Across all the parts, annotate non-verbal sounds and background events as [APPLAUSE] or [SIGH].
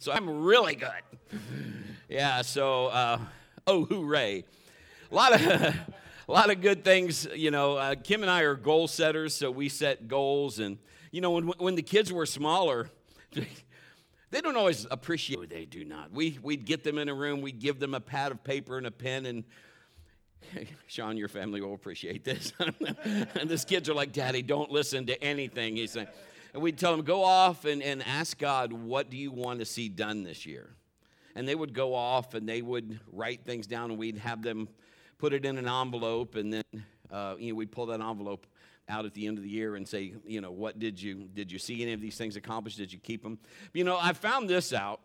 So I'm really good. Yeah, so, uh, oh, hooray. A lot of. [LAUGHS] a lot of good things. You know, uh, Kim and I are goal setters, so we set goals. And, you know, when, when the kids were smaller, [LAUGHS] they don't always appreciate They do not. We, we'd get them in a room, we'd give them a pad of paper and a pen, and [LAUGHS] Sean, your family will appreciate this. and these kids are like, Daddy, don't listen to anything. He's saying, and we'd tell them, go off and, and ask God, what do you want to see done this year? And they would go off and they would write things down, and we'd have them put it in an envelope, and then uh, you know, we'd pull that envelope out at the end of the year and say, you know, what did you did you see any of these things accomplished? Did you keep them? You know, I found this out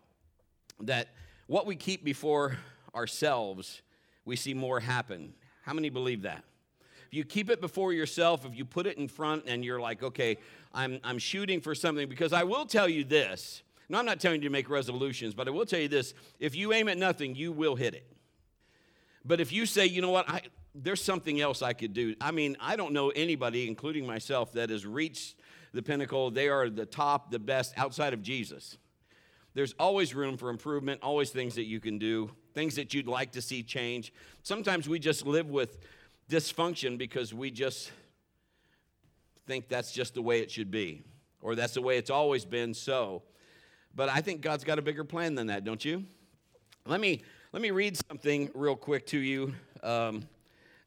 that what we keep before ourselves, we see more happen. How many believe that? You keep it before yourself, if you put it in front and you're like, okay, I'm, I'm shooting for something, because I will tell you this. No, I'm not telling you to make resolutions, but I will tell you this if you aim at nothing, you will hit it. But if you say, you know what, I, there's something else I could do. I mean, I don't know anybody, including myself, that has reached the pinnacle. They are the top, the best outside of Jesus. There's always room for improvement, always things that you can do, things that you'd like to see change. Sometimes we just live with dysfunction because we just think that's just the way it should be, or that's the way it's always been so. But I think God's got a bigger plan than that, don't you? Let me let me read something real quick to you. Um,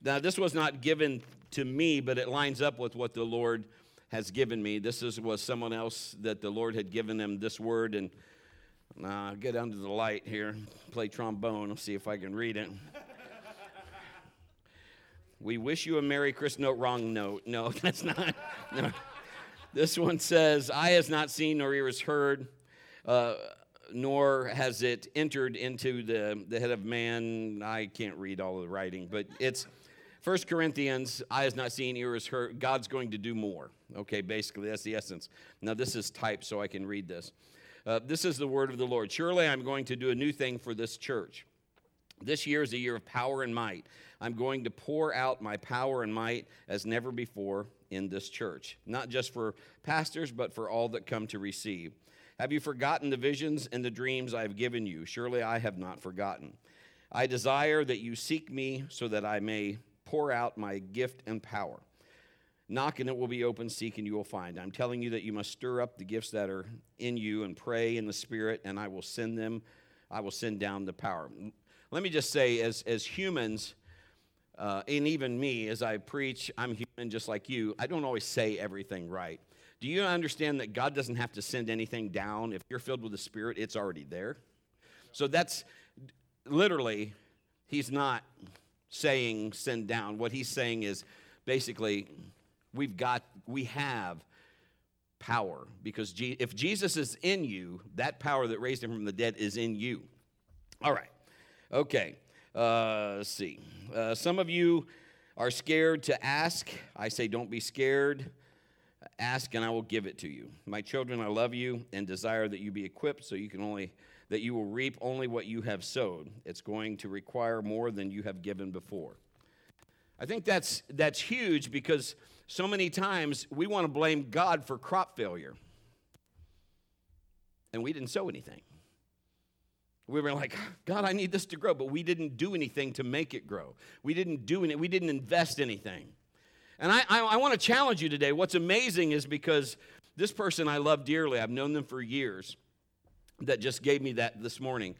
now, this was not given to me, but it lines up with what the Lord has given me. This is, was someone else that the Lord had given them this word, and uh, get under the light here, play trombone, I'll see if I can read it. We wish you a Merry Christmas. No, wrong note. No, [LAUGHS] that's not. No. This one says, Eye has not seen nor ear has heard, uh, nor has it entered into the, the head of man. I can't read all of the writing, but it's 1 Corinthians, eye has not seen, ear has heard. God's going to do more. Okay, basically, that's the essence. Now, this is typed so I can read this. Uh, this is the word of the Lord. Surely I'm going to do a new thing for this church. This year is a year of power and might. I'm going to pour out my power and might as never before in this church, not just for pastors, but for all that come to receive. Have you forgotten the visions and the dreams I have given you? Surely I have not forgotten. I desire that you seek me so that I may pour out my gift and power. Knock and it will be open, seek and you will find. I'm telling you that you must stir up the gifts that are in you and pray in the Spirit, and I will send them, I will send down the power. Let me just say, as, as humans, uh, and even me, as I preach, I'm human just like you. I don't always say everything right. Do you understand that God doesn't have to send anything down? If you're filled with the Spirit, it's already there. So that's literally, He's not saying send down. What He's saying is basically, we've got, we have power because if Jesus is in you, that power that raised him from the dead is in you. All right. Okay. Uh, let's see. Uh, some of you are scared to ask. I say, don't be scared. Ask and I will give it to you. My children, I love you and desire that you be equipped so you can only that you will reap only what you have sowed. It's going to require more than you have given before. I think that's that's huge because so many times we want to blame God for crop failure. And we didn't sow anything. We were like, God, I need this to grow, but we didn't do anything to make it grow. We didn't do any, we didn't invest anything. And I, I, I want to challenge you today. What's amazing is because this person I love dearly, I've known them for years, that just gave me that this morning.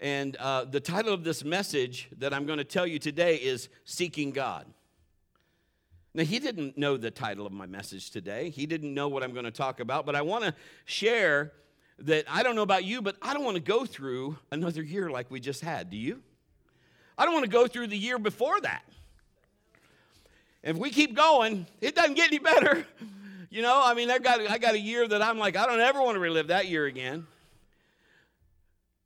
And uh, the title of this message that I'm going to tell you today is Seeking God. Now, he didn't know the title of my message today. He didn't know what I'm going to talk about, but I want to share that I don't know about you, but I don't want to go through another year like we just had. Do you? I don't want to go through the year before that. If we keep going, it doesn't get any better. [LAUGHS] You know, I mean, I've got, I got a year that I'm like, I don't ever want to relive that year again.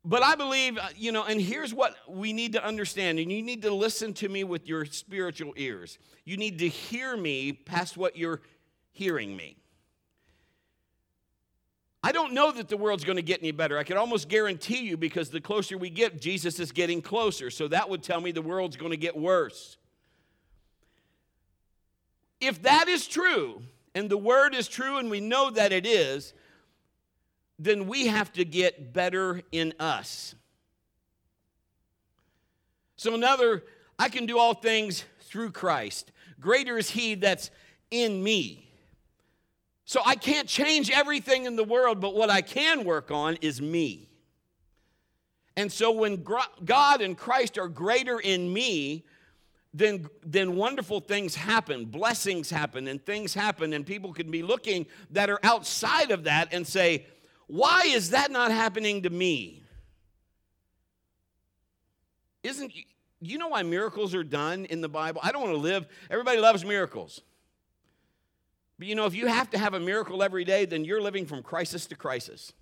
But I believe, uh, you know, and here's what we need to understand, and you need to listen to me with your spiritual ears. You need to hear me past what you're hearing me. I don't know that the world's going to get any better. I can almost guarantee you because the closer we get, Jesus is getting closer. So that would tell me the world's going to get worse. If that is true, and the word is true, and we know that it is, then we have to get better in us. So, another, I can do all things through Christ. Greater is He that's in me. So, I can't change everything in the world, but what I can work on is me. And so, when God and Christ are greater in me, then, then wonderful things happen, blessings happen, and things happen, and people can be looking that are outside of that and say, Why is that not happening to me? Isn't you know why miracles are done in the Bible? I don't want to live, everybody loves miracles. But you know, if you have to have a miracle every day, then you're living from crisis to crisis.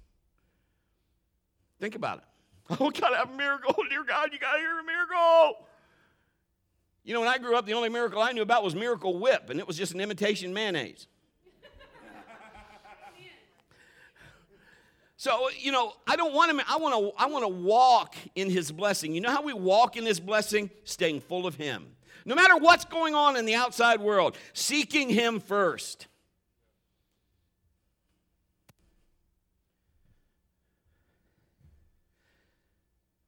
Think about it. [LAUGHS] Oh, gotta have a miracle. [LAUGHS] Dear God, you gotta hear a miracle. You know, when I grew up, the only miracle I knew about was Miracle Whip, and it was just an imitation mayonnaise. [LAUGHS] So, you know, I don't want to, I want to, I want to walk in his blessing. You know how we walk in his blessing? Staying full of him. No matter what's going on in the outside world, seeking him first.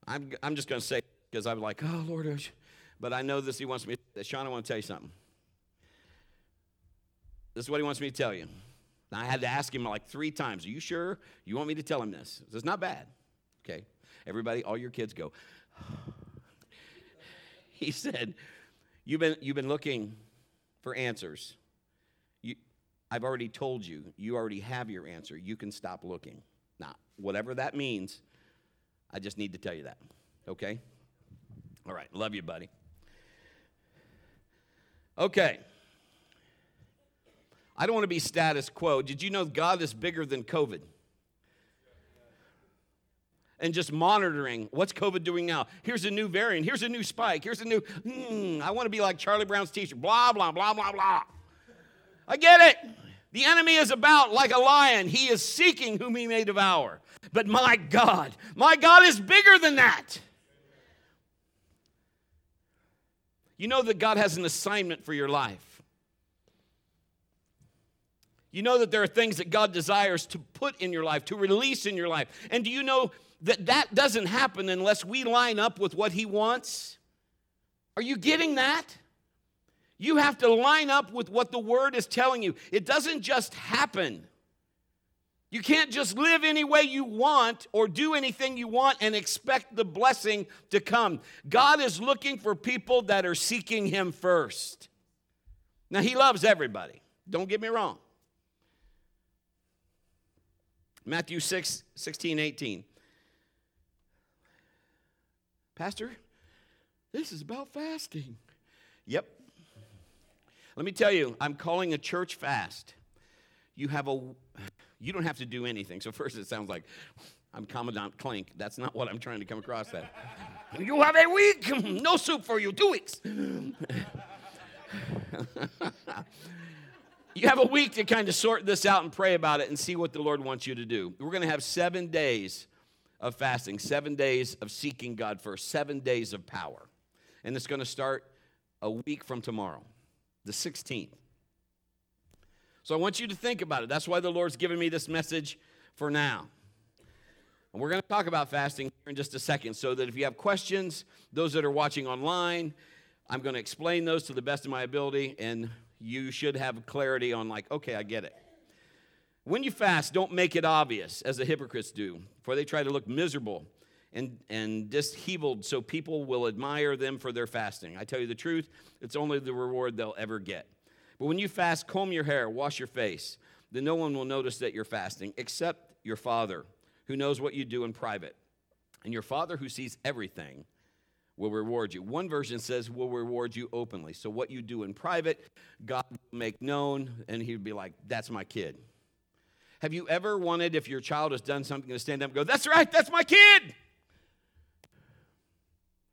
I'm, I'm just going to say because I'm like, oh, Lord, but I know this. He wants me, to Sean, I want to tell you something. This is what he wants me to tell you. I had to ask him like three times, Are you sure you want me to tell him this? It's not bad. Okay. Everybody, all your kids go. [SIGHS] he said, You've been, you've been looking for answers. You, I've already told you, you already have your answer. You can stop looking. Now, whatever that means, I just need to tell you that. Okay? All right. Love you, buddy. Okay. I don't want to be status quo. Did you know God is bigger than COVID? And just monitoring what's COVID doing now. Here's a new variant. Here's a new spike. Here's a new, hmm, I want to be like Charlie Brown's teacher. Blah, blah, blah, blah, blah. I get it. The enemy is about like a lion. He is seeking whom he may devour. But my God, my God is bigger than that. You know that God has an assignment for your life. You know that there are things that God desires to put in your life, to release in your life. And do you know that that doesn't happen unless we line up with what He wants? Are you getting that? You have to line up with what the Word is telling you. It doesn't just happen. You can't just live any way you want or do anything you want and expect the blessing to come. God is looking for people that are seeking Him first. Now, He loves everybody. Don't get me wrong. Matthew 6, 16, 18. Pastor, this is about fasting. Yep. Let me tell you, I'm calling a church fast. You have a you don't have to do anything. So first it sounds like I'm Commandant Klink. That's not what I'm trying to come across that. [LAUGHS] you have a week. [LAUGHS] No soup for you. Two weeks. [LAUGHS] you have a week to kind of sort this out and pray about it and see what the Lord wants you to do. We're going to have seven days of fasting, seven days of seeking God first, seven days of power. And it's going to start a week from tomorrow, the 16th. So I want you to think about it. That's why the Lord's given me this message for now. And we're going to talk about fasting in just a second so that if you have questions, those that are watching online, I'm going to explain those to the best of my ability and you should have clarity on, like, okay, I get it. When you fast, don't make it obvious, as the hypocrites do, for they try to look miserable and, and disheveled so people will admire them for their fasting. I tell you the truth, it's only the reward they'll ever get. But when you fast, comb your hair, wash your face, then no one will notice that you're fasting except your Father, who knows what you do in private. And your Father, who sees everything, will reward you. One version says will reward you openly. So what you do in private, God will make known, and he'd be like, that's my kid. Have you ever wanted, if your child has done something, to stand up and go, that's right, that's my kid?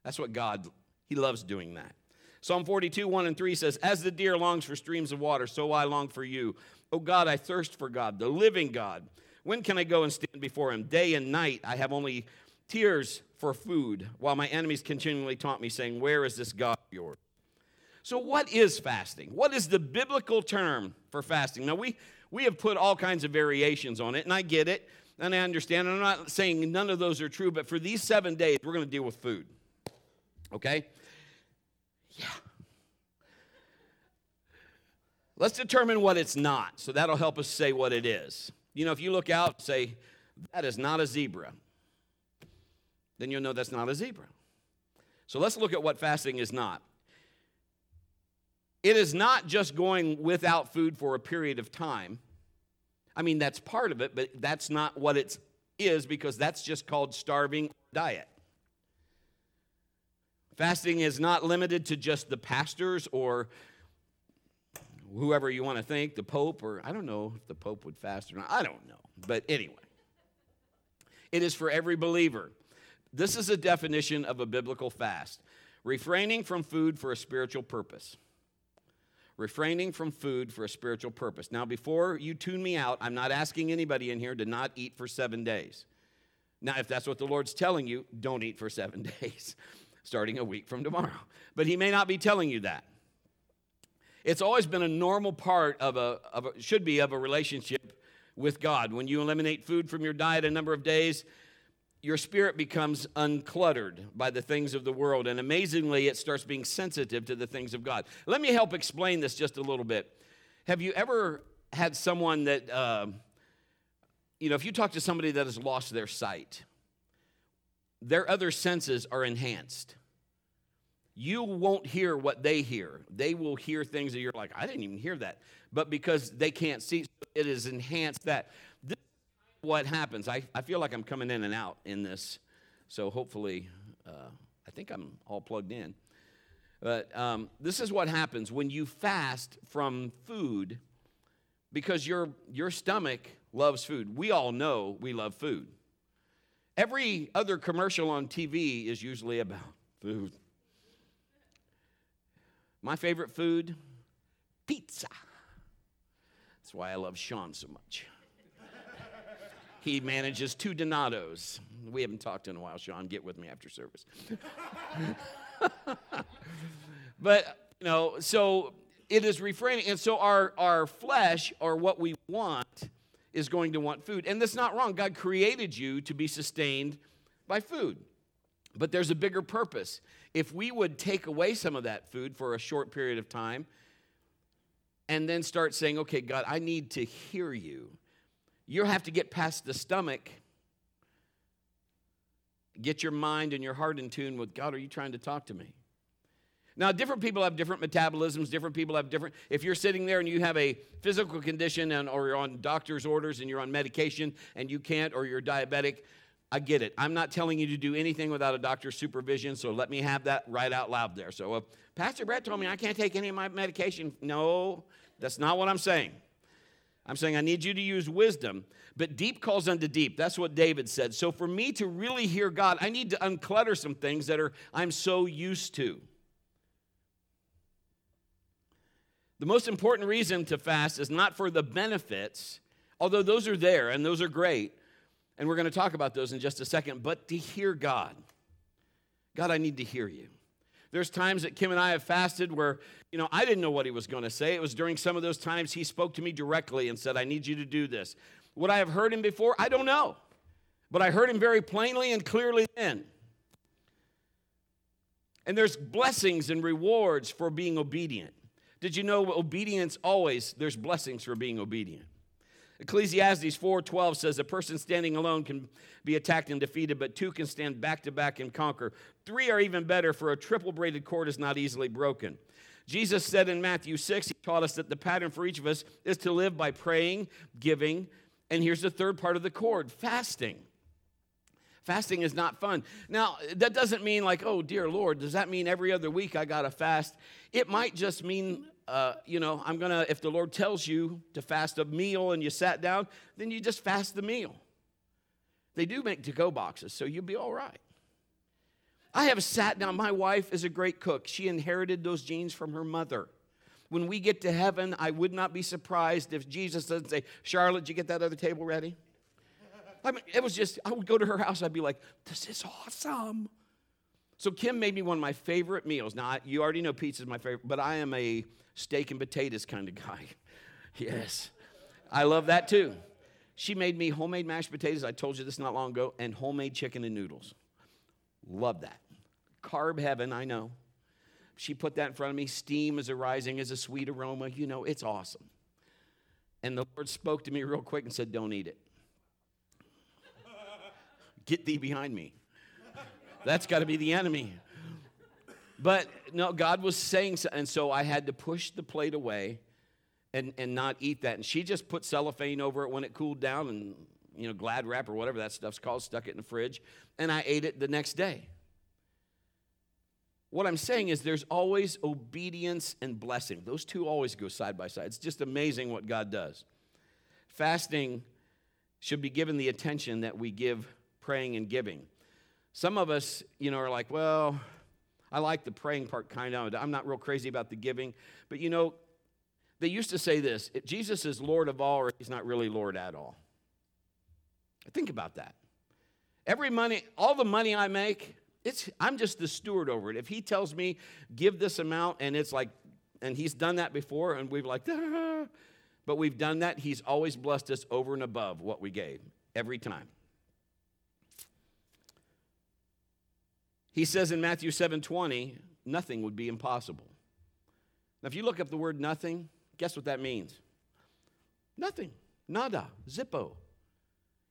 That's what God, he loves doing that. Psalm 42, 1 and 3 says, As the deer longs for streams of water, so I long for you. Oh God, I thirst for God, the living God. When can I go and stand before him? Day and night I have only tears for food, while my enemies continually taunt me, saying, Where is this God of yours? So, what is fasting? What is the biblical term for fasting? Now, we, we have put all kinds of variations on it, and I get it. And I understand, I'm not saying none of those are true, but for these seven days, we're going to deal with food. Okay? Yeah. Let's determine what it's not. So that'll help us say what it is. You know, if you look out and say, that is not a zebra, then you'll know that's not a zebra. So let's look at what fasting is not. It is not just going without food for a period of time. I mean, that's part of it, but that's not what it is because that's just called starving diet. Fasting is not limited to just the pastors or whoever you want to think, the Pope, or I don't know if the Pope would fast or not. I don't know. But anyway, it is for every believer. This is a definition of a biblical fast refraining from food for a spiritual purpose. Refraining from food for a spiritual purpose. Now, before you tune me out, I'm not asking anybody in here to not eat for seven days. Now, if that's what the Lord's telling you, don't eat for seven [LAUGHS] days, starting a week from tomorrow. [LAUGHS] But He may not be telling you that. It's always been a normal part of a, of a should be of a relationship with God. When you eliminate food from your diet a number of days, your spirit becomes uncluttered by the things of the world. And amazingly, it starts being sensitive to the things of God. Let me help explain this just a little bit. Have you ever had someone that, uh, you know, if you talk to somebody that has lost their sight, their other senses are enhanced. You won't hear what they hear. They will hear things that you're like, I didn't even hear that. But because they can't see, it is enhanced that what happens. I, I feel like I'm coming in and out in this, so hopefully, uh, I think I'm all plugged in. But um, this is what happens when you fast from food because your, your stomach loves food. We all know we love food. Every other commercial on TV is usually about food. My favorite food, pizza. That's why I love Sean so much. He manages two Donatos. We haven't talked in a while, Sean. Get with me after service. [LAUGHS] but, you know, so it is refraining. And so our, our flesh, or what we want, is going to want food. And that's not wrong. God created you to be sustained by food. But there's a bigger purpose. If we would take away some of that food for a short period of time and then start saying, okay, God, I need to hear you you'll have to get past the stomach. Get your mind and your heart in tune with God, are you trying to talk to me? Now, different people have different metabolisms, different people have different. If you're sitting there and you have a physical condition and, or you're on doctor's orders and you're on medication and you can't, or you're diabetic, I get it. I'm not telling you to do anything without a doctor's supervision, so let me have that right out loud there. So, if Pastor Brett told me I can't take any of my medication, no, that's not what I'm saying. I'm saying I need you to use wisdom. But deep calls unto deep. That's what David said. So for me to really hear God, I need to unclutter some things that are I'm so used to. The most important reason to fast is not for the benefits, although those are there and those are great. And we're going to talk about those in just a second, but to hear God. God, I need to hear you. There's times that Kim and I have fasted where, you know, I didn't know what he was going to say. It was during some of those times he spoke to me directly and said, I need you to do this. Would I have heard him before? I don't know. But I heard him very plainly and clearly then. And there's blessings and rewards for being obedient. Did you know obedience always, there's blessings for being obedient? Ecclesiastes 4:12 says a person standing alone can be attacked and defeated, but two can stand back to back and conquer. Three are even better, for a triple braided cord is not easily broken. Jesus said in Matthew 6, he taught us that the pattern for each of us is to live by praying, giving, and here's the third part of the cord fasting. Fasting is not fun. Now, that doesn't mean like, oh, dear Lord, does that mean every other week I got to fast? It might just mean uh, you know, I'm to, if the Lord tells you to fast a meal and you sat down, then you just fast the meal. They do make to go boxes, so you'll be all right. I have sat down. My wife is a great cook. She inherited those genes from her mother. When we get to heaven, I would not be surprised if Jesus doesn't say, Charlotte, did you get that other table ready? I mean, it was just, I would go to her house, I'd be like, this is awesome. So Kim made me one of my favorite meals. Now, you already know pizza is my favorite, but I am a steak and potatoes kind of guy. [LAUGHS] yes. I love that too. She made me homemade mashed potatoes. I told you this not long ago, and homemade chicken and noodles. Love that. Carb heaven, I know. She put that in front of me. Steam is arising as a sweet aroma. You know, it's awesome. And the Lord spoke to me real quick and said, Don't eat it. [LAUGHS] Get thee behind me. That's got to be the enemy. But no, God was saying so, and so I had to push the plate away and, and not eat that. And she just put cellophane over it when it cooled down and, you know, glad wrap or whatever that stuff's called, stuck it in the fridge, and I ate it the next day. What I'm saying is there's always obedience and blessing. Those two always go side by side. It's just amazing what God does. Fasting should be given the attention that we give praying and giving. Some of us, you know, are like, well, I like the praying part kind of. I'm not real crazy about the giving. But you know, they used to say this Jesus is Lord of all, or he's not really Lord at all. Think about that. Every money, all the money I make, it's I'm just the steward over it. If he tells me give this amount and it's like and he's done that before and we've like ah, [LAUGHS] but we've done that, he's always blessed us over and above what we gave every time. He says in Matthew 7:20, nothing would be impossible. Now if you look up the word nothing, guess what that means? Nothing. Nada. Zippo.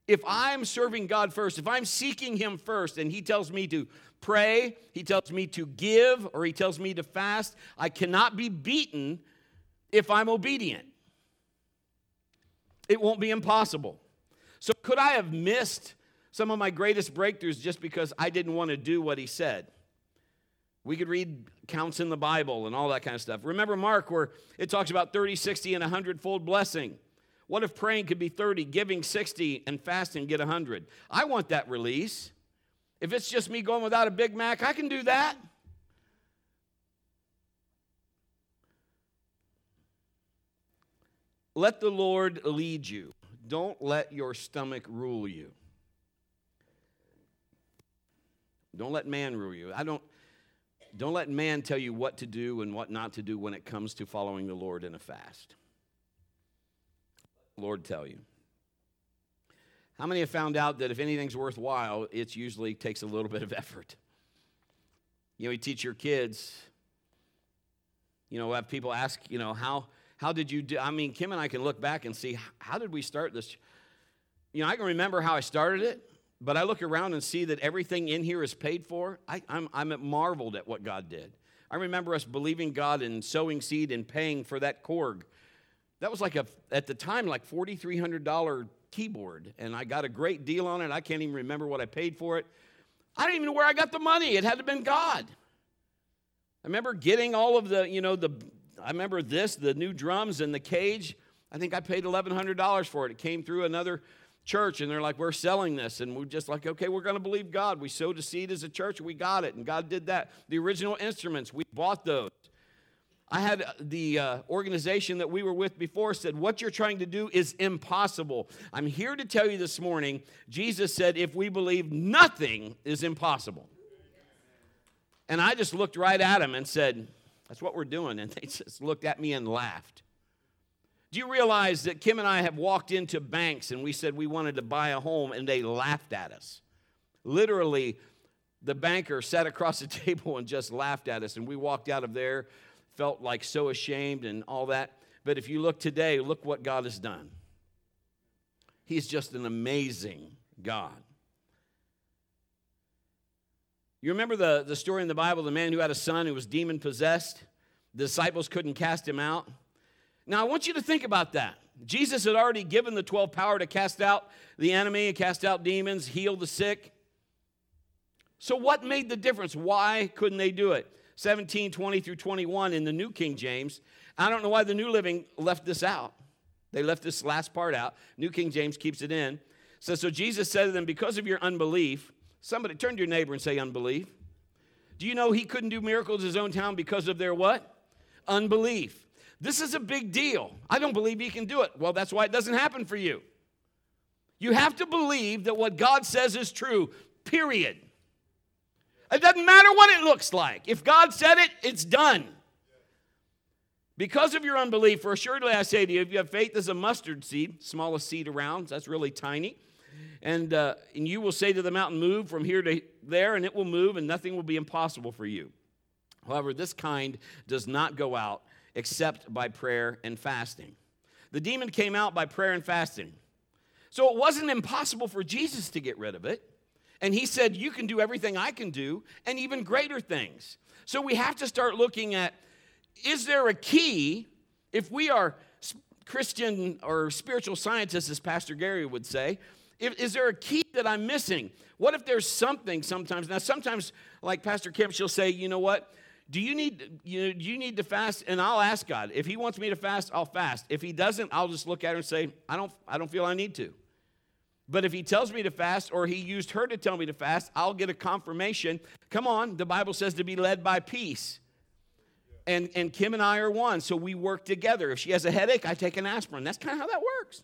If I'm serving God first, if I'm seeking Him first, and He tells me to pray, He tells me to give, or He tells me to fast, I cannot be beaten if I'm obedient. It won't be impossible. So, could I have missed some of my greatest breakthroughs just because I didn't want to do what He said? We could read counts in the Bible and all that kind of stuff. Remember Mark, where it talks about 30, 60, and 100 fold blessing. What if praying could be 30, giving 60, and fasting get 100? I want that release. If it's just me going without a Big Mac, I can do that. Let the Lord lead you. Don't let your stomach rule you. Don't let man rule you. I don't don't let man tell you what to do and what not to do when it comes to following the Lord in a fast. Lord tell you. How many have found out that if anything's worthwhile, it usually takes a little bit of effort? You know, you teach your kids, you know, have people ask, you know, how, how did you do? I mean, Kim and I can look back and see, how did we start this? You know, I can remember how I started it, but I look around and see that everything in here is paid for. I, I'm, I'm marveled at what God did. I remember us believing God and sowing seed and paying for that Korg that was like a, at the time, like $4,300 keyboard. And I got a great deal on it. I can't even remember what I paid for it. I don't even know where I got the money. It had to have been God. I remember getting all of the, you know, the, I remember this, the new drums and the cage. I think I paid $1,100 for it. It came through another church and they're like, we're selling this. And we're just like, okay, we're going to believe God. We sowed a seed as a church we got it. And God did that. The original instruments, we bought those. I had the uh, organization that we were with before said, What you're trying to do is impossible. I'm here to tell you this morning, Jesus said, If we believe, nothing is impossible. And I just looked right at him and said, That's what we're doing. And they [LAUGHS] just looked at me and laughed. Do you realize that Kim and I have walked into banks and we said we wanted to buy a home and they laughed at us? Literally, the banker sat across the [LAUGHS] table and just laughed at us, and we walked out of there felt like so ashamed and all that. But if you look today, look what God has done. He's just an amazing God. You remember the, the story in the Bible, the man who had a son who was demon possessed? The disciples couldn't cast him out. Now, I want you to think about that. Jesus had already given the 12 power to cast out the enemy, and cast out demons, heal the sick. So, what made the difference? Why couldn't they do it? 17, 20 through 21 in the New King James. I don't know why the New Living left this out. They left this last part out. New King James keeps it in. So, so Jesus said to them, Because of your unbelief, somebody turn to your neighbor and say, Unbelief. Do you know he couldn't do miracles in his own town because of their what? Unbelief. This is a big deal. I don't believe he can do it. Well, that's why it doesn't happen for you. You have to believe that what God says is true, period. It doesn't matter what it looks like. If God said it, it's done. Because of your unbelief, for assuredly I say to you, if you have faith as a mustard seed, smallest seed around, that's really tiny, and, uh, and you will say to the mountain, Move from here to there, and it will move, and nothing will be impossible for you. However, this kind does not go out except by prayer and fasting. The demon came out by prayer and fasting. So it wasn't impossible for Jesus to get rid of it. And he said, You can do everything I can do, and even greater things. So we have to start looking at is there a key if we are Christian or spiritual scientists, as Pastor Gary would say? Is there a key that I'm missing? What if there's something sometimes? Now, sometimes, like Pastor Kemp, she'll say, you know what? Do you need you, do you need to fast? And I'll ask God. If He wants me to fast, I'll fast. If He doesn't, I'll just look at her and say, I don't, I don't feel I need to. But if he tells me to fast or he used her to tell me to fast, I'll get a confirmation. Come on, the Bible says to be led by peace and, and Kim and I are one, so we work together. If she has a headache, I take an aspirin. That's kind of how that works.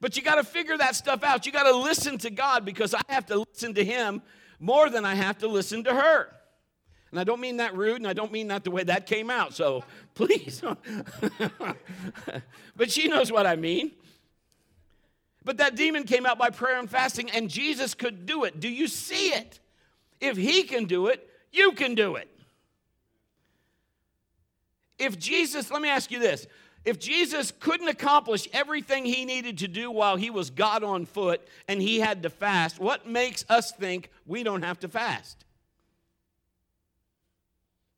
but you got to figure that stuff out. You got to listen to God because I have to listen to Him more than I have to listen to her. And I don't mean that rude, and I don't mean that the way that came out, so [LAUGHS] please. [LAUGHS] but she knows what I mean. But that demon came out by prayer and fasting, and Jesus could do it. Do you see it? If he can do it, you can do it. If Jesus, let me ask you this if Jesus couldn't accomplish everything he needed to do while he was God on foot and he had to fast, what makes us think we don't have to fast?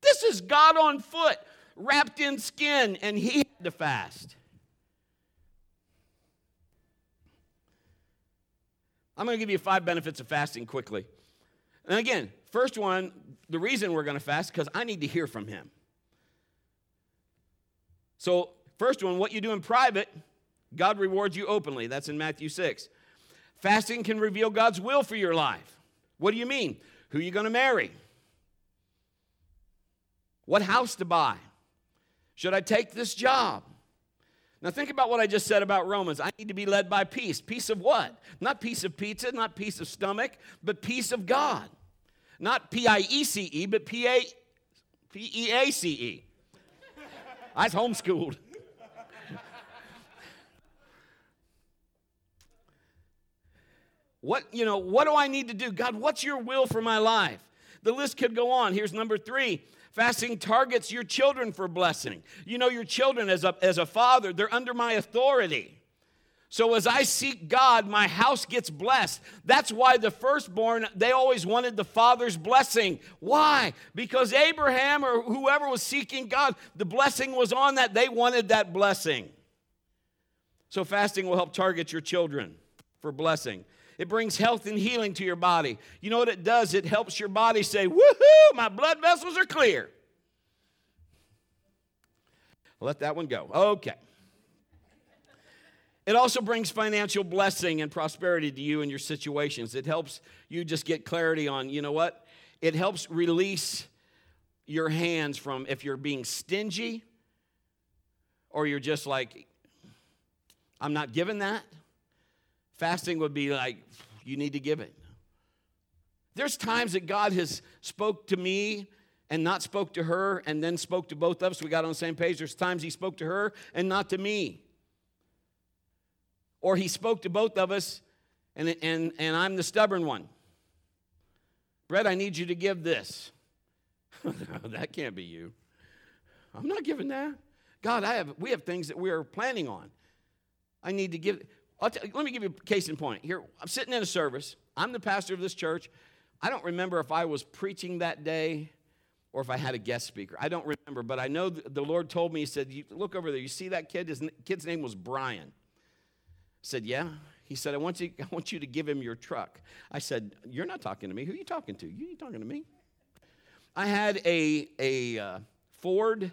This is God on foot, wrapped in skin, and he had to fast. I'm going to give you five benefits of fasting quickly. And again, first one, the reason we're going to fast because I need to hear from him. So, first one, what you do in private, God rewards you openly. That's in Matthew 6. Fasting can reveal God's will for your life. What do you mean? Who are you going to marry? What house to buy? Should I take this job? Now, think about what I just said about Romans. I need to be led by peace. Peace of what? Not peace of pizza, not peace of stomach, but peace of God. Not P I E C E, but P A P E A C E. [LAUGHS] I was homeschooled. What, you know, what do I need to do? God, what's your will for my life? The list could go on. Here's number three Fasting targets your children for blessing. You know, your children, as a, as a father, they're under my authority. So as I seek God, my house gets blessed. That's why the firstborn, they always wanted the father's blessing. Why? Because Abraham or whoever was seeking God, the blessing was on that. They wanted that blessing. So fasting will help target your children for blessing. It brings health and healing to your body. You know what it does? It helps your body say, Woohoo, my blood vessels are clear. Let that one go. Okay. It also brings financial blessing and prosperity to you and your situations. It helps you just get clarity on, you know what? It helps release your hands from if you're being stingy or you're just like, I'm not giving that. Fasting would be like, you need to give it. There's times that God has spoke to me and not spoke to her and then spoke to both of us. We got on the same page. There's times he spoke to her and not to me or he spoke to both of us and, and, and I'm the stubborn one. Brett, I need you to give this. [LAUGHS] that can't be you. I'm not giving that. God, I have, we have things that we are planning on. I need to give. Let me give you a case in point. Here, I'm sitting in a service. I'm the pastor of this church. I don't remember if I was preaching that day or if I had a guest speaker. I don't remember, but I know the Lord told me, He said, Look over there. You see that kid? His kid's name was Brian said, Yeah. He said, I want, you, I want you to give him your truck. I said, You're not talking to me. Who are you talking to? You ain't talking to me? I had a, a uh, Ford,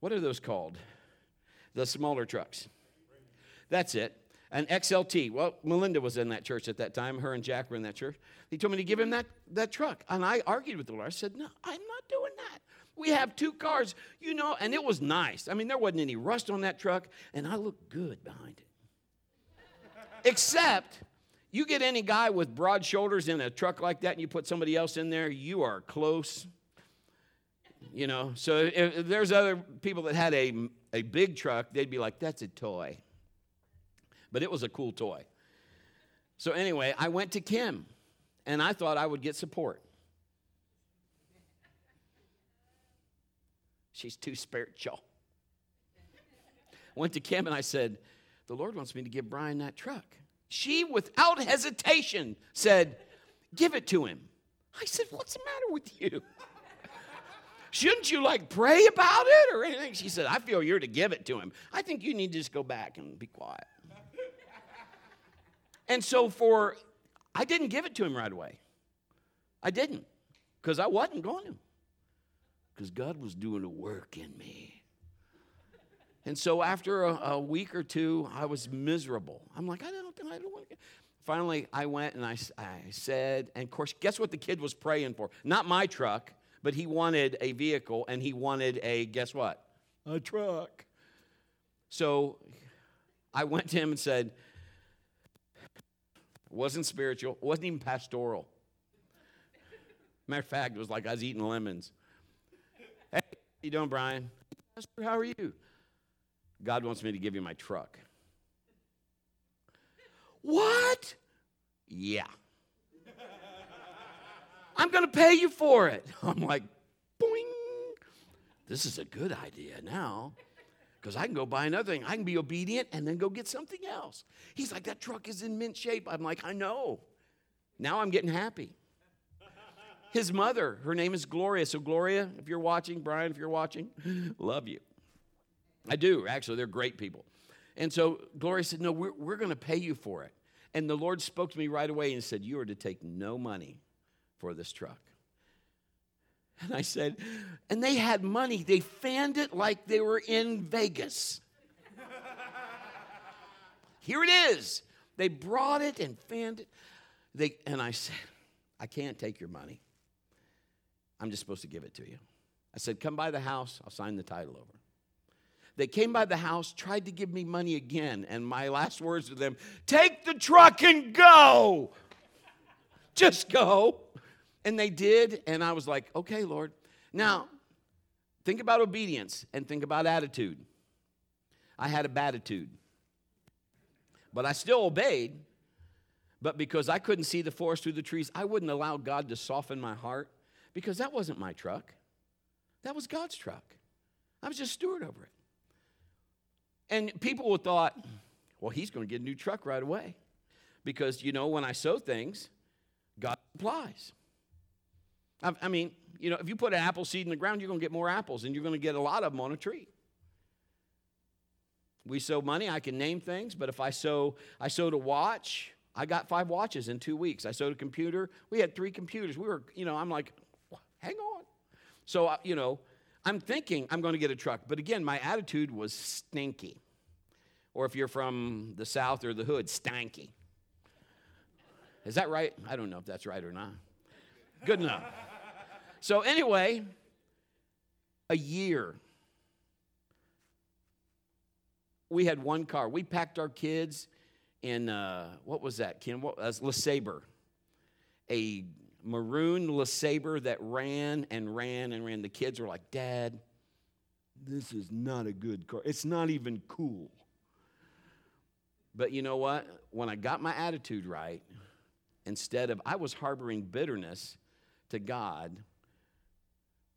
what are those called? The smaller trucks. That's it. An XLT. Well, Melinda was in that church at that time. Her and Jack were in that church. He told me to give him that, that truck. And I argued with the Lord. I said, No, I'm not doing that. We have two cars, you know, and it was nice. I mean, there wasn't any rust on that truck, and I looked good behind it. Except you get any guy with broad shoulders in a truck like that and you put somebody else in there, you are close. you know. So if, if there's other people that had a, a big truck, they'd be like, that's a toy. But it was a cool toy. So anyway, I went to Kim and I thought I would get support. She's too spiritual. Went to Kim and I said, The Lord wants me to give Brian that truck. She, without hesitation, said, Give it to him. I said, What's the matter with you? Shouldn't you like pray about it or anything? She said, I feel you're to give it to him. I think you need to just go back and be quiet. And so, for, I didn't give it to him right away. I didn't, because I wasn't going to. Because God was doing a work in me. And so after a, a, week or two, I was miserable. I'm like, I don't, I don't want to. Finally, I went and I, I said, and of course, guess what the kid was praying for? Not my truck, but he wanted a vehicle and he wanted a, guess what? A truck. So I went to him and said, wasn't spiritual, it wasn't even pastoral. Matter of fact, it was like I was eating lemons. Hey, how you doing, Brian? Pastor, how are you? God wants me to give you my truck. What? Yeah. I'm going to pay you for it. [LAUGHS] I'm like, boing. This is a good idea now because I can go buy another thing. I can be obedient and then go get something else. He's like, that truck is in mint shape. I'm like, I know. Now I'm getting happy. His mother, her name is Gloria. So, Gloria, if you're watching, Brian, if you're watching, [LAUGHS] love you. I do, actually. They're great people. And so Gloria said, No, we're, we're going to pay you for it. And the Lord spoke to me right away and said, You are to take no money for this truck. And I said, And they had money. They fanned it like they were in Vegas. Here it is. They brought it and fanned it. They, and I said, I can't take your money. I'm just supposed to give it to you. I said, Come by the house, I'll sign the title over. They came by the house, tried to give me money again, and my last words to them take the truck and go. Just go. And they did, and I was like, okay, Lord. Now, think about obedience and think about attitude. I had a bad attitude, but I still obeyed. But because I couldn't see the forest through the trees, I wouldn't allow God to soften my heart because that wasn't my truck. That was God's truck. I was just steward over it. And people thought, well, he's going to get a new truck right away. Because, you know, when I sow things, God supplies. I, mean, you know, if you put an apple seed in the ground, you're going to get more apples, and you're going to get a lot of them on a tree. We sow money, I can name things, but if I sow, I sowed a watch, I got five watches in two weeks. I sowed a computer, we had three computers. We were, you know, I'm like, hang on. So, you know, I'm thinking I'm going to get a truck. But again, my attitude was stinky. Or if you're from the South or the hood, stanky. Is that right? I don't know if that's right or not. Good enough. So, anyway, a year. We had one car. We packed our kids in, uh, what was that, Ken? What was LeSabre? A maroon LeSabre that ran and ran and ran. The kids were like, Dad, this is not a good car. It's not even cool. But you know what? When I got my attitude right, instead of, I was harboring bitterness to God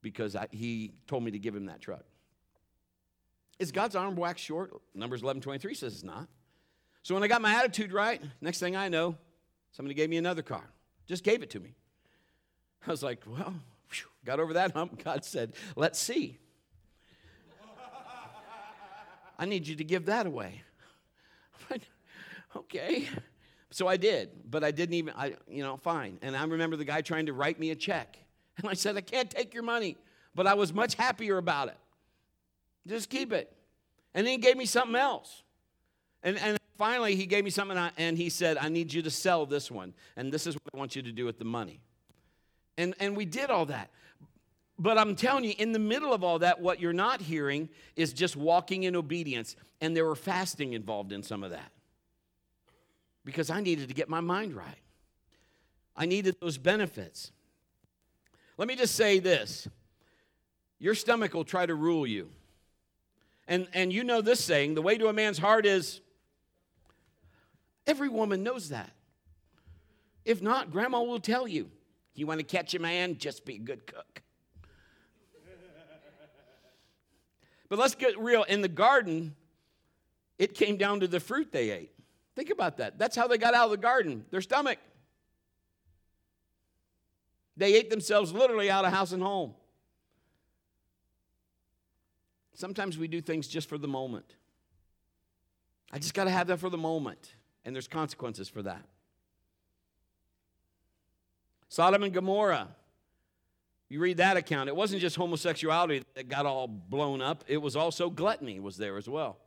because I, He told me to give Him that truck. Is God's arm waxed short? Numbers 11 23 says it's not. So when I got my attitude right, next thing I know, somebody gave me another car. Just gave it to me. I was like, well, whew, got over that hump. [LAUGHS] God said, let's see. I need you to give that away. [LAUGHS] okay. So I did, but I didn't even, I, you know, fine. And I remember the guy trying to write me a check. And I said, I can't take your money, but I was much happier about it. Just keep it. And then he gave me something else. And, and finally, he gave me something, and he said, I need you to sell this one. And this is what I want you to do with the money. And, and we did all that. But I'm telling you, in the middle of all that, what you're not hearing is just walking in obedience. And there were fasting involved in some of that. Because I needed to get my mind right, I needed those benefits. Let me just say this your stomach will try to rule you. And, and you know this saying the way to a man's heart is every woman knows that. If not, grandma will tell you. You want to catch a man, just be a good cook. but let's get real. In the garden, it came down to the fruit they ate. Think about that. That's how they got out of the garden their stomach. They ate themselves literally out of house and home. Sometimes we do things just for the moment. I just got to have that for the moment, and there's consequences for that. Sodom and Gomorrah. You read that account. It wasn't just homosexuality that got all blown up, it was also gluttony was there as well.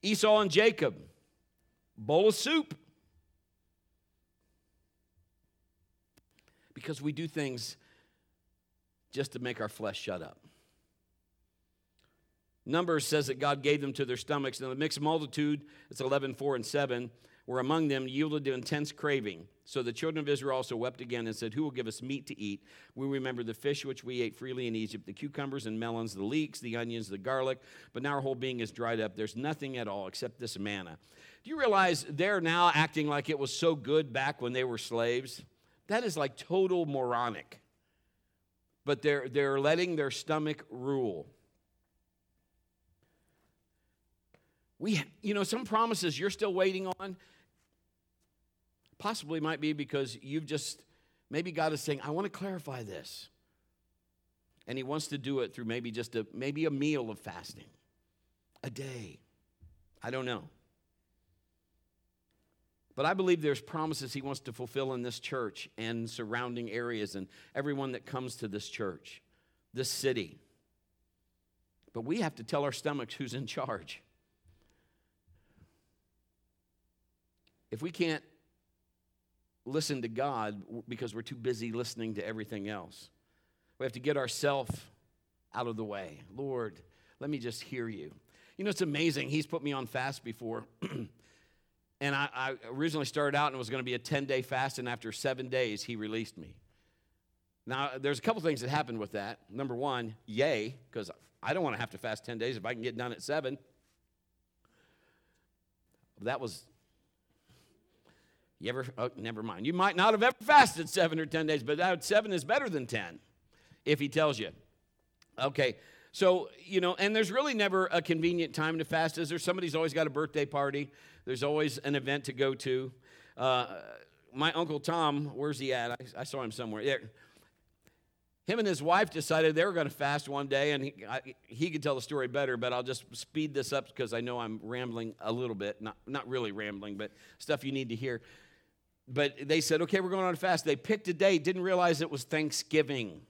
Esau and Jacob, bowl of soup. Because we do things just to make our flesh shut up. Numbers says that God gave them to their stomachs. Now, the mixed multitude, it's 11, 4, and 7, were among them, yielded to intense craving. So the children of Israel also wept again and said, Who will give us meat to eat? We remember the fish which we ate freely in Egypt, the cucumbers and melons, the leeks, the onions, the garlic, but now our whole being is dried up. There's nothing at all except this manna. Do you realize they're now acting like it was so good back when they were slaves? That is like total moronic. But they're, they're letting their stomach rule. We, you know, some promises you're still waiting on possibly might be because you've just, maybe God is saying, I want to clarify this. And he wants to do it through maybe just a, maybe a meal of fasting, a day. I don't know. But I believe there's promises he wants to fulfill in this church and surrounding areas and everyone that comes to this church, this city. But we have to tell our stomachs who's in charge. If we can't listen to God because we're too busy listening to everything else, we have to get ourselves out of the way. Lord, let me just hear you. You know, it's amazing. He's put me on fast before. [CLEARS THROAT] And I, I originally started out and it was going to be a 10 day fast, and after seven days, he released me. Now, there's a couple things that happened with that. Number one, yay, because I don't want to have to fast 10 days if I can get done at seven. That was, you ever, oh, never mind. You might not have ever fasted seven or 10 days, but that seven is better than 10 if he tells you. Okay, so, you know, and there's really never a convenient time to fast, is there? Somebody's always got a birthday party, there's always an event to go to. Uh, my Uncle Tom, where's he at? I, I saw him somewhere. There. Him and his wife decided they were going to fast one day, and he, I, he could tell the story better, but I'll just speed this up because I know I'm rambling a little bit. Not, not really rambling, but stuff you need to hear. But they said, okay, we're going on a fast. They picked a day, didn't realize it was Thanksgiving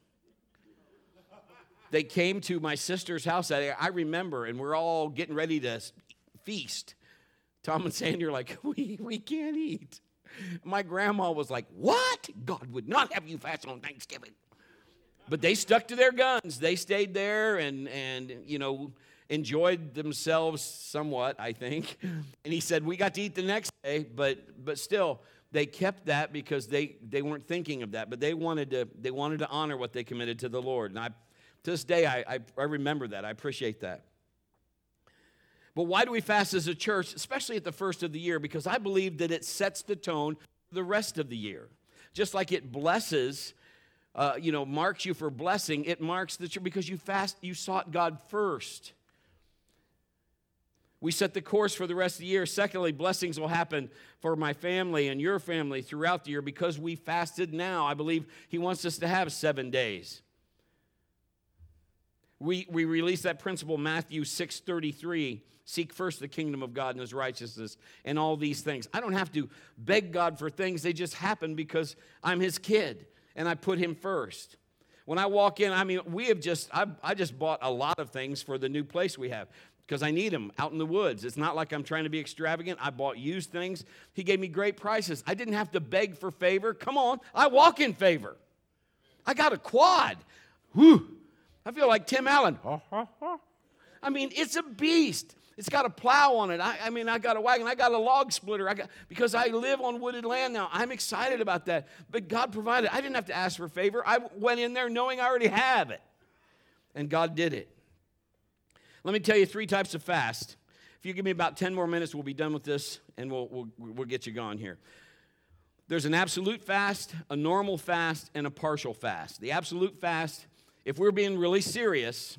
they came to my sister's house that. I remember, and we're all getting ready to feast. Tom and Sandy are like, [LAUGHS] we, we can't eat. My grandma was like, What? God would not have you fast on Thanksgiving. But they stuck to their guns. They stayed there and, and you know, enjoyed themselves somewhat, I think. And he said, We got to eat the next day, but, but still, they kept that because they, they weren't thinking of that, but they wanted, to, they wanted to honor what they committed to the Lord. And I to this day, I, I, I remember that. I appreciate that. But why do we fast as a church, especially at the first of the year? Because I believe that it sets the tone for the rest of the year. Just like it blesses, uh, you know, marks you for blessing, it marks the church because you fast, you sought God first. We set the course for the rest of the year. Secondly, blessings will happen for my family and your family throughout the year because we fasted now. I believe He wants us to have seven days. We, we release that principle, Matthew 6.33, seek first the kingdom of God and his righteousness and all these things. I don't have to beg God for things. They just happen because I'm his kid and I put him first. When I walk in, I mean, we have just, I, I just bought a lot of things for the new place we have because I need them out in the woods. It's not like I'm trying to be extravagant. I bought used things. He gave me great prices. I didn't have to beg for favor. Come on, I walk in favor. I got a quad. Whew. I feel like Tim Allen. [LAUGHS] I mean, it's a beast. It's got a plow on it. I, I, mean, I got a wagon. I got a log splitter. I got because I live on wooded land now. I'm excited about that. But God provided. I didn't have to ask for favor. I went in there knowing I already have it. And God did it. Let me tell you three types of fast. If you give me about 10 more minutes, we'll be done with this and we'll, we'll, we'll get you gone here. There's an absolute fast, a normal fast, and a partial fast. The absolute fast, if we're being really serious,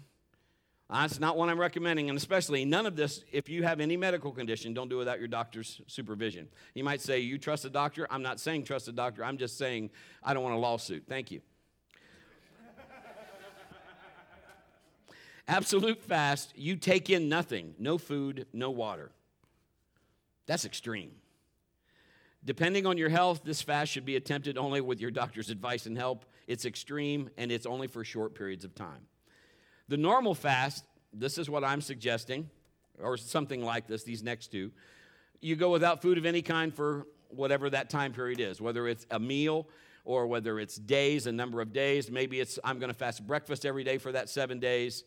that's not what I'm recommending, and especially none of this, if you have any medical condition, don't do it without your doctor's supervision. You might say, You trust a doctor? I'm not saying trust a doctor. I'm just saying I don't want a lawsuit. Thank you. Absolute fast, you take in nothing no food, no water. That's extreme. Depending on your health, this fast should be attempted only with your doctor's advice and help. It's extreme and it's only for short periods of time. The normal fast, this is what I'm suggesting, or something like this, these next two. You go without food of any kind for whatever that time period is, whether it's a meal or whether it's days, a number of days. Maybe it's I'm going to fast breakfast every day for that seven days.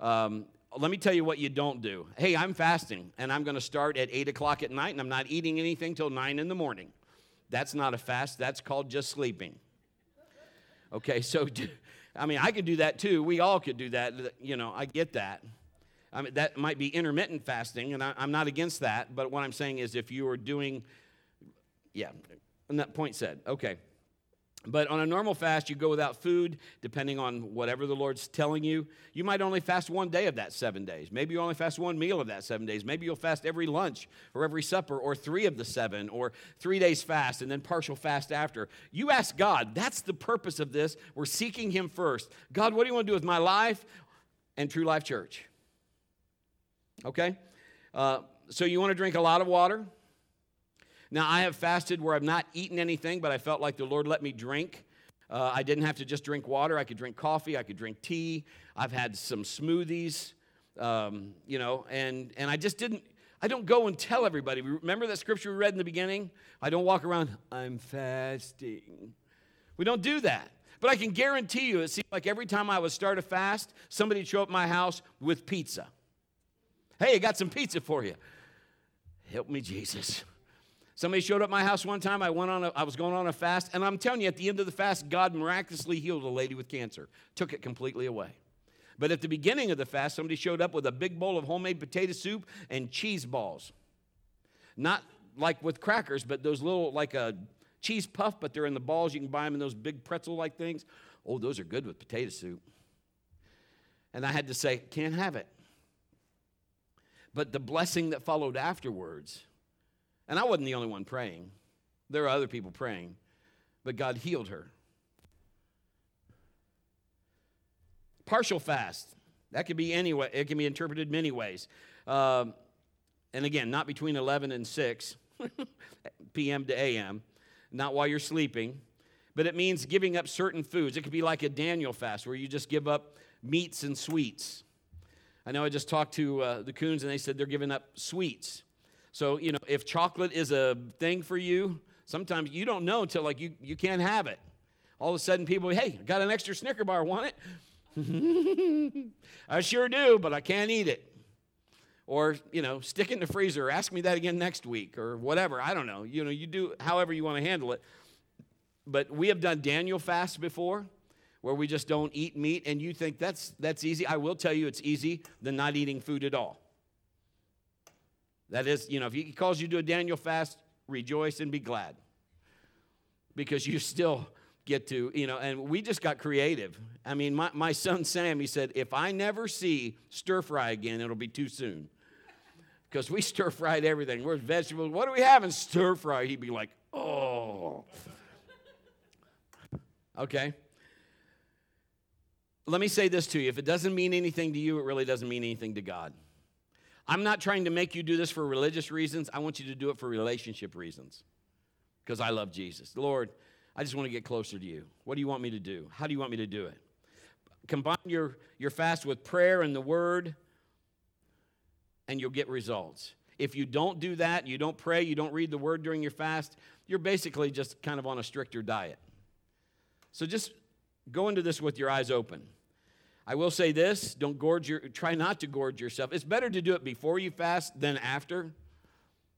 Um, let me tell you what you don't do. Hey, I'm fasting and I'm going to start at 8 o'clock at night and I'm not eating anything till 9 in the morning. That's not a fast, that's called just sleeping. Okay, so, [LAUGHS] I mean, I could do that too. We all could do that. You know, I get that. I mean, that might be intermittent fasting, and I, am not against that. But what I'm saying is, if you are doing, yeah, and that point said, okay. But on a normal fast, you go without food, depending on whatever the Lord's telling you. You might only fast one day of that seven days. Maybe you only fast one meal of that seven days. Maybe you'll fast every lunch or every supper or three of the seven or three days fast and then partial fast after. You ask God. That's the purpose of this. We're seeking Him first. God, what do you want to do with my life and True Life Church? Okay? Uh, so you want to drink a lot of water? Now, I have fasted where I've not eaten anything, but I felt like the Lord let me drink. Uh, I didn't have to just drink water. I could drink coffee. I could drink tea. I've had some smoothies, um, you know, and, and I just didn't, I don't go and tell everybody. Remember that scripture we read in the beginning? I don't walk around, I'm fasting. We don't do that. But I can guarantee you, it seemed like every time I would start a fast, somebody'd show up at my house with pizza. Hey, I got some pizza for you. Help me, Jesus. Somebody showed up my house one time. I went on. A, I was going on a fast, and I'm telling you, at the end of the fast, God miraculously healed a lady with cancer, took it completely away. But at the beginning of the fast, somebody showed up with a big bowl of homemade potato soup and cheese balls. Not like with crackers, but those little, like a cheese puff, but they're in the balls. You can buy them in those big pretzel like things. Oh, those are good with potato soup. And I had to say, can't have it. But the blessing that followed afterwards and I wasn't the only one praying, there were other people praying, but God healed her. Partial fast. That could be any way, it can be interpreted many ways. Um, and again, not between 11 and 6 [LAUGHS] p.m. to a.m., not while you're sleeping, but it means giving up certain foods. It could be like a Daniel fast where you just give up meats and sweets. I know I just talked to uh, the Coons and they said they're giving up sweets. So, you know, if chocolate is a thing for you, sometimes you don't know until like you, you can't have it. All of a sudden people, hey, got an extra Snicker bar, want it? [LAUGHS] I sure do, but I can't eat it. Or, you know, stick it in the freezer, ask me that again next week, or whatever. I don't know. You know, you do however you want to handle it. But we have done Daniel fast before where we just don't eat meat, and you think that's that's easy. I will tell you it's easy than not eating food at all. That is, you know, if he calls you to a Daniel fast, rejoice and be glad. Because you [LAUGHS] still get to, you know, and we just got creative. I mean, my, my son Sam, he said, if I never see stir fry again, it'll be too soon. Because we [LAUGHS] stir fried everything. We're vegetables? What do we have in stir fry? He'd be like, oh. [LAUGHS] Okay. Let me say this to you. If it doesn't mean anything to you, it really doesn't mean anything to God. I'm not trying to make you do this for religious reasons. I want you to do it for relationship reasons because I love Jesus. Lord, I just want to get closer to you. What do you want me to do? How do you want me to do it? Combine your, your fast with prayer and the word, and you'll get results. If you don't do that, you don't pray, you don't read the word during your fast, you're basically just kind of on a stricter diet. So just go into this with your eyes open. I will say this don't gorge your, try not to gorge yourself. It's better to do it before you fast than after.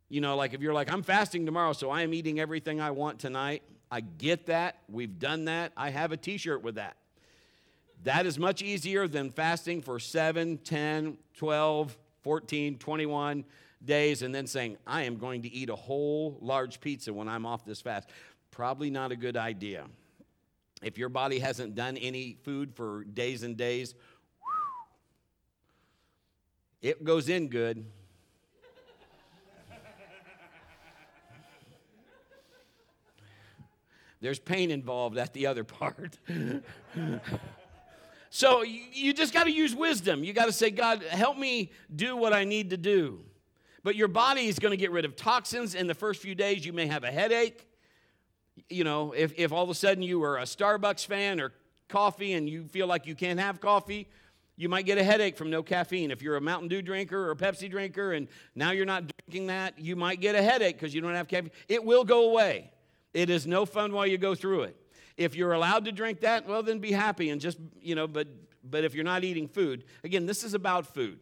You know, like if you're like, I'm fasting tomorrow, so I am eating everything I want tonight. I get that. We've done that. I have a t shirt with that. That is much easier than fasting for 7, 10, 12, 14, 21 days and then saying, I am going to eat a whole large pizza when I'm off this fast. Probably not a good idea. If your body hasn't done any food for days and days, it goes in good. There's pain involved at the other part. [LAUGHS] so you just got to use wisdom. You got to say, God, help me do what I need to do. But your body is going to get rid of toxins. In the first few days, you may have a headache. You know, if, if all of a sudden you are a Starbucks fan or coffee and you feel like you can't have coffee, you might get a headache from no caffeine. If you're a Mountain Dew drinker or a Pepsi drinker and now you're not drinking that, you might get a headache because you don't have caffeine. It will go away. It is no fun while you go through it. If you're allowed to drink that, well, then be happy and just, you know, but, but if you're not eating food, again, this is about food.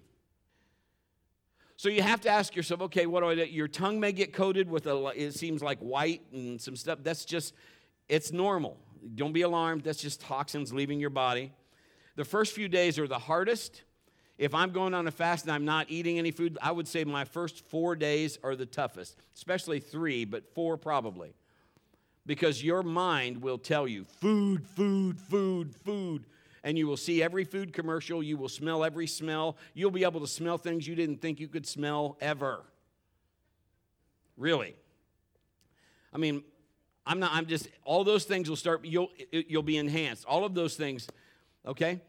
So you have to ask yourself, okay, what do I do? Your tongue may get coated with a, it seems like white and some stuff. That's just, it's normal. Don't be alarmed. That's just toxins leaving your body. The first few days are the hardest. If I'm going on a fast and I'm not eating any food, I would say my first four days are the toughest, especially three, but four probably because your mind will tell you food, food, food, food. And you will see every food commercial. You will smell every smell. You'll be able to smell things you didn't think you could smell ever. Really. I mean, I'm not, I'm just, all those things will start, you'll, you'll be enhanced. All of those things, okay?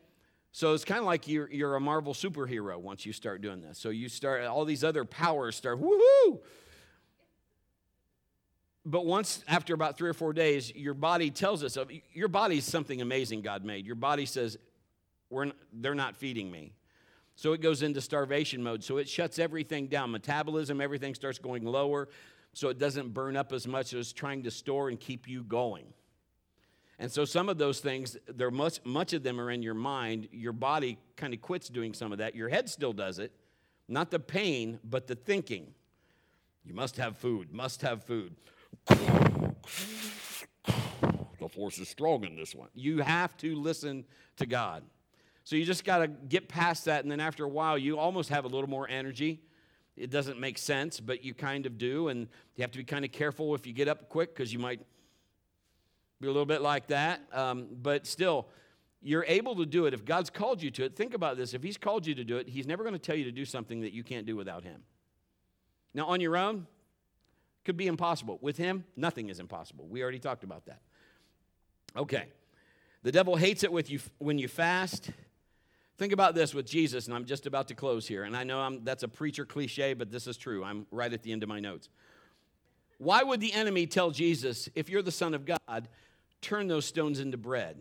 So it's kind of like you're, you're a Marvel superhero once you start doing this. So you start, all these other powers start, woohoo! But once after about three or four days your body tells us your body is something amazing god made. Your body says We're, they're not feeding me. So it goes into starvation mode. So it shuts everything down. Metabolism everything starts going lower so it doesn't burn up as much as trying to store and keep you going. And so some of those things there much, much of them are in your mind. Your body kind of quits doing some of that. Your head still does it. Not the pain but the thinking. You must have food must have food the force is strong in this one. You have to listen to God. So you just got to get past that, and then after a while, you almost have a little more energy. It doesn't make sense, but you kind of do, and you have to be kind of careful if you get up quick because you might be a little bit like that. Um, but still, you're able to do it. If God's called you to it, think about this. If He's called you to do it, He's never going to tell you to do something that you can't do without Him. Now, on your own, could be impossible. With him, nothing is impossible. We already talked about that. Okay. The devil hates it with you when you fast. Think about this with Jesus, and I'm just about to close here. And I know I'm, that's a preacher cliche, but this is true. I'm right at the end of my notes. Why would the enemy tell Jesus, if you're the Son of God, turn those stones into bread?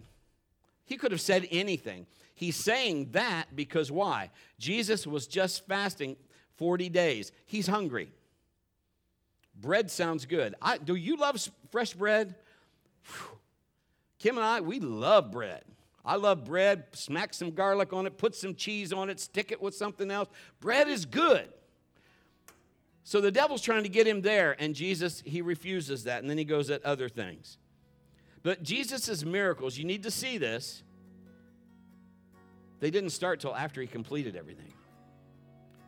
He could have said anything. He's saying that because why? Jesus was just fasting 40 days. He's hungry. Bread sounds good. I, do you love fresh bread? Whew. Kim and I, we love bread. I love bread. Smack some garlic on it, put some cheese on it, stick it with something else. Bread is good. So the devil's trying to get him there, and Jesus, he refuses that, and then he goes at other things. But Jesus' miracles, you need to see this, they didn't start till after he completed everything.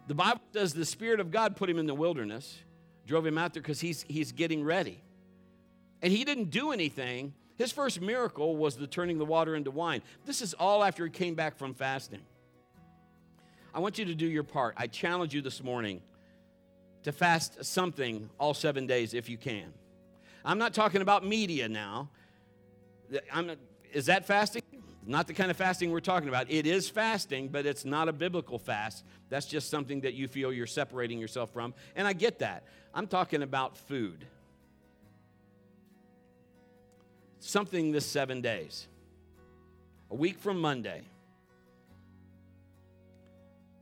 The Bible says the Spirit of God put him in the wilderness drove him out there because he's, he's getting ready. And he didn't do anything. His first miracle was the turning the water into wine. This is all after he came back from fasting. I want you to do your part. I challenge you this morning to fast something all seven days if you can. I'm not talking about media now. I'm, is that fasting? Not the kind of fasting we're talking about. It is fasting, but it's not a biblical fast. That's just something that you feel you're separating yourself from. And I get that. I'm talking about food. Something this seven days, a week from Monday.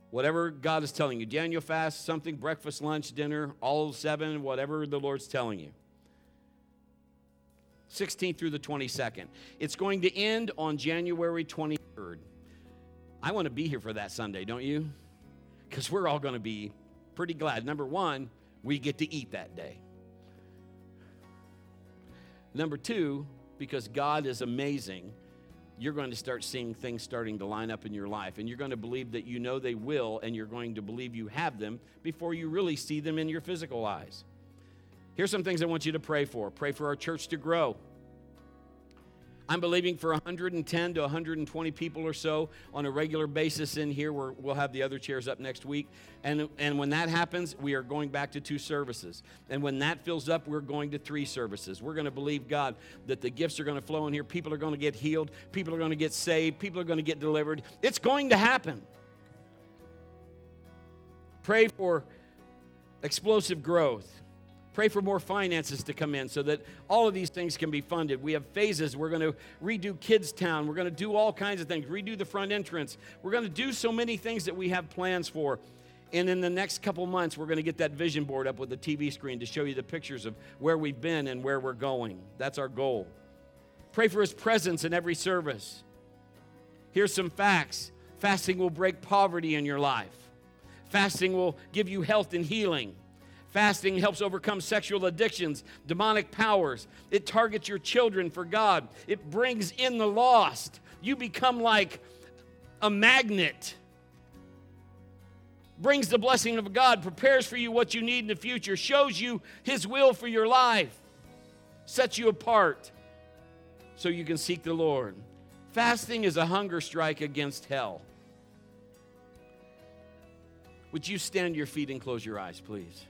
Whatever God is telling you, Daniel fast, something, breakfast, lunch, dinner, all seven, whatever the Lord's telling you. 16th through the 22nd. It's going to end on January 23rd. I want to be here for that Sunday, don't you? Because we're all going to be pretty glad. Number one, we get to eat that day. Number two, because God is amazing, you're going to start seeing things starting to line up in your life. And you're going to believe that you know they will, and you're going to believe you have them before you really see them in your physical eyes. Here's some things I want you to pray for pray for our church to grow. I'm believing for 110 to 120 people or so on a regular basis in here. we will have the other chairs up next week. And, and when that happens, we are going back to two services. And when that fills up, we're going to three services. We're going to believe God that the gifts are going to flow in here. People are going to get healed. People are going to get saved. People are going to get delivered. It's going to happen. Pray for explosive growth. Pray for more finances to come in so that all of these things can be funded. We have phases. We're going to redo Kids Town. We're going to do all kinds of things, redo the front entrance. We're going to do so many things that we have plans for. And in the next couple months, we're going to get that vision board up with the TV screen to show you the pictures of where we've been and where we're going. That's our goal. Pray for His presence in every service. Here's some facts fasting will break poverty in your life, fasting will give you health and healing. Fasting helps overcome sexual addictions, demonic powers. It targets your children for God. It brings in the lost. You become like a magnet. Brings the blessing of God, prepares for you what you need in the future, shows you His will for your life, sets you apart so you can seek the Lord. Fasting is a hunger strike against hell. Would you stand your feet and close your eyes, please?